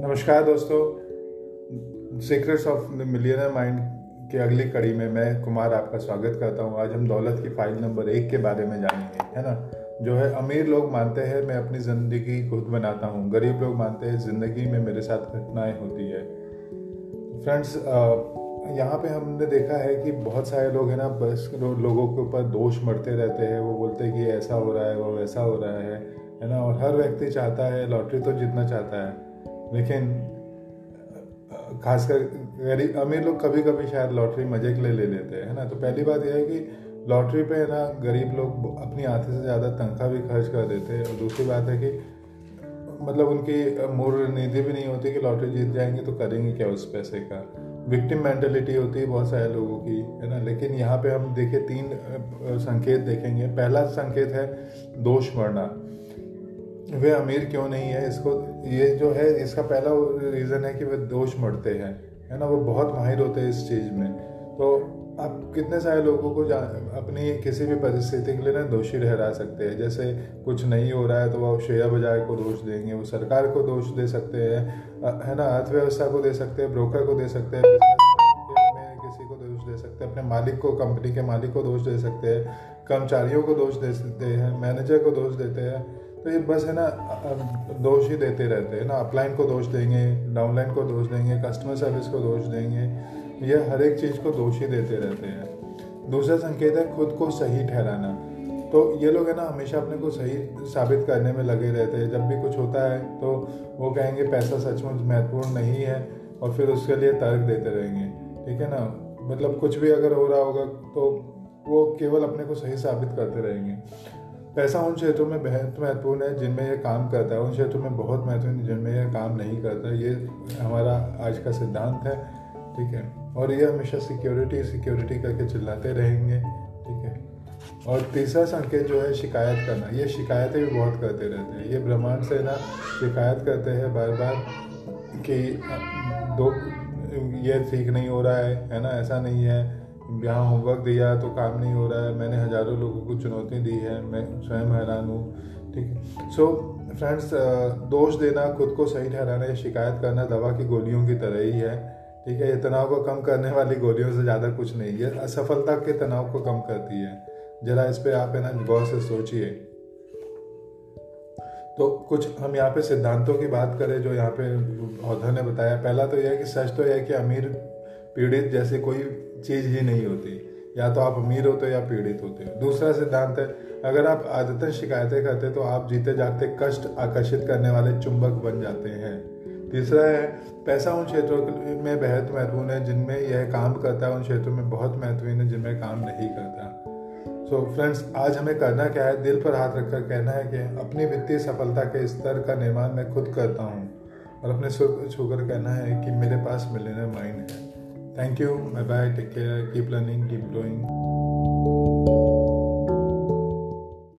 नमस्कार दोस्तों। Secrets of the millionaire mind के अगली कड़ी में मैं कुमार आपका स्वागत करता हूँ। आज हम दौलत की फ़ाइल नंबर एक के बारे में जानेंगे, है ना? जो है अमीर लोग मानते हैं, मैं अपनी ज़िंदगी खुद बनाता हूँ। गरीब लोग मानते हैं, ज़िंदगी में मेरे साथ घटनाएँ होती है। फ्रेंड्स यहाँ पे हमने देखा है कि बहुत सारे लोग हैं ना, बस लोगों के ऊपर दोष मरते रहते हैं। वो बोलते हैं कि ऐसा हो रहा है, वो वैसा हो रहा है है ना? और हर व्यक्ति चाहता है, लॉटरी तो जीतना चाहता है। लेकिन, खासकर गरीब, अमीर लोग कभी कभी शायद लॉटरी मज़े के लिए ले लेते हैं ना? तो पहली बात यह है कि लॉटरी पे ना गरीब लोग अपनी आधे से ज़्यादा तनख्वाह भी खर्च कर देते हैं और दूसरी बात है कि मतलब उनकी मूल नीति भी नहीं होती कि लॉटरी जीत जाएँगे तो करेंगे क्या उस पैसे का? विक्टिम मेंटेलिटी होती है बहुत सारे लोगों की, है ना? लेकिन यहाँ पे हम देखें तीन संकेत देखेंगे। पहला संकेत है दोष मरना। वे अमीर क्यों नहीं है? इसको, ये जो है, इसका पहला रीज़न है कि वे दोष मरते हैं, है ना? वो बहुत माहिर होते हैं इस चीज़ में। तो आप कितने सारे लोगों को अपनी किसी भी परिस्थिति के लिए ना दोषी ठहरा सकते हैं। जैसे कुछ नहीं हो रहा है तो वो शेयर बाज़ार को दोष देंगे, वो सरकार को दोष दे सकते हैं है ना? अर्थव्यवस्था को दे सकते हैं, ब्रोकर को दे सकते हैं को दोष दे सकते हैं, अपने मालिक को कंपनी के मालिक को दोष दे सकते हैं, कर्मचारियों को दोष दे सकते हैं मैनेजर को दोष देते हैं। तो ये बस है ना दोष ही देते रहते हैं ना अपलाइन को दोष देंगे डाउनलाइन को दोष देंगे कस्टमर सर्विस को दोष देंगे, ये हर एक चीज़ को दोष ही देते रहते हैं। दूसरा संकेत है खुद को सही ठहराना। तो ये लोग है ना, हमेशा अपने को सही साबित करने में लगे रहते हैं। जब भी कुछ होता है तो वो कहेंगे, पैसा सचमुच महत्वपूर्ण नहीं है, और फिर उसके लिए तर्क देते रहेंगे। ठीक है ना? मतलब कुछ भी अगर हो रहा होगा तो वो केवल अपने को सही साबित करते रहेंगे। पैसा उन क्षेत्रों में बेहद महत्वपूर्ण है, जिनमें यह काम करता है। उन क्षेत्रों में बहुत महत्वपूर्ण जिनमें यह काम नहीं करता। ये हमारा आज का सिद्धांत है, ठीक है? और ये हमेशा सिक्योरिटी सिक्योरिटी करके चिल्लाते रहेंगे, ठीक है? और तीसरा संकेत जो है, शिकायत करना। ये शिकायतें भी बहुत करते रहते हैं। ये ब्रह्मांड से ना शिकायत करते हैं बार बार कि दो ये ठीक नहीं हो रहा है है ना? ऐसा नहीं है। यहाँ होमवर्क दिया तो काम नहीं हो रहा है। मैंने हज़ारों लोगों को चुनौती दी है। मैं स्वयं हैरान हूँ। ठीक है। सो फ्रेंड्स दोष देना, खुद को सही ठहराना, या शिकायत करना दवा की गोलियों की तरह ही है। ठीक है? ये तनाव को कम करने वाली गोलियों से ज़्यादा कुछ नहीं है। असफलता के तनाव को कम करती है। ज़रा इस पर आप है ना गौर से सोचिए। तो कुछ हम यहाँ पे सिद्धांतों की बात करें जो यहाँ पे औधर ने बताया। पहला तो यह है कि सच तो यह है कि अमीर पीड़ित जैसे कोई चीज़ ही नहीं होती। या तो आप अमीर होते हो या पीड़ित होते हो। दूसरा सिद्धांत है, अगर आप आदतन शिकायतें करते तो आप जीते जागते कष्ट आकर्षित करने वाले चुंबक बन जाते हैं। तीसरा है, पैसा उन क्षेत्रों में बेहद महत्वपूर्ण है, जिनमें यह काम करता है, उन क्षेत्रों में बहुत महत्वपूर्ण है, जिनमें काम नहीं करता। सो so, फ्रेंड्स आज हमें करना क्या है? दिल पर हाथ रखकर कहना है कि अपनी वित्तीय सफलता के स्तर का निर्माण मैं खुद करता हूँ और अपने सुर को छूकर कहना है कि मेरे पास मिलने माइंड है। Thank you bye bye take care keep learning keep growing.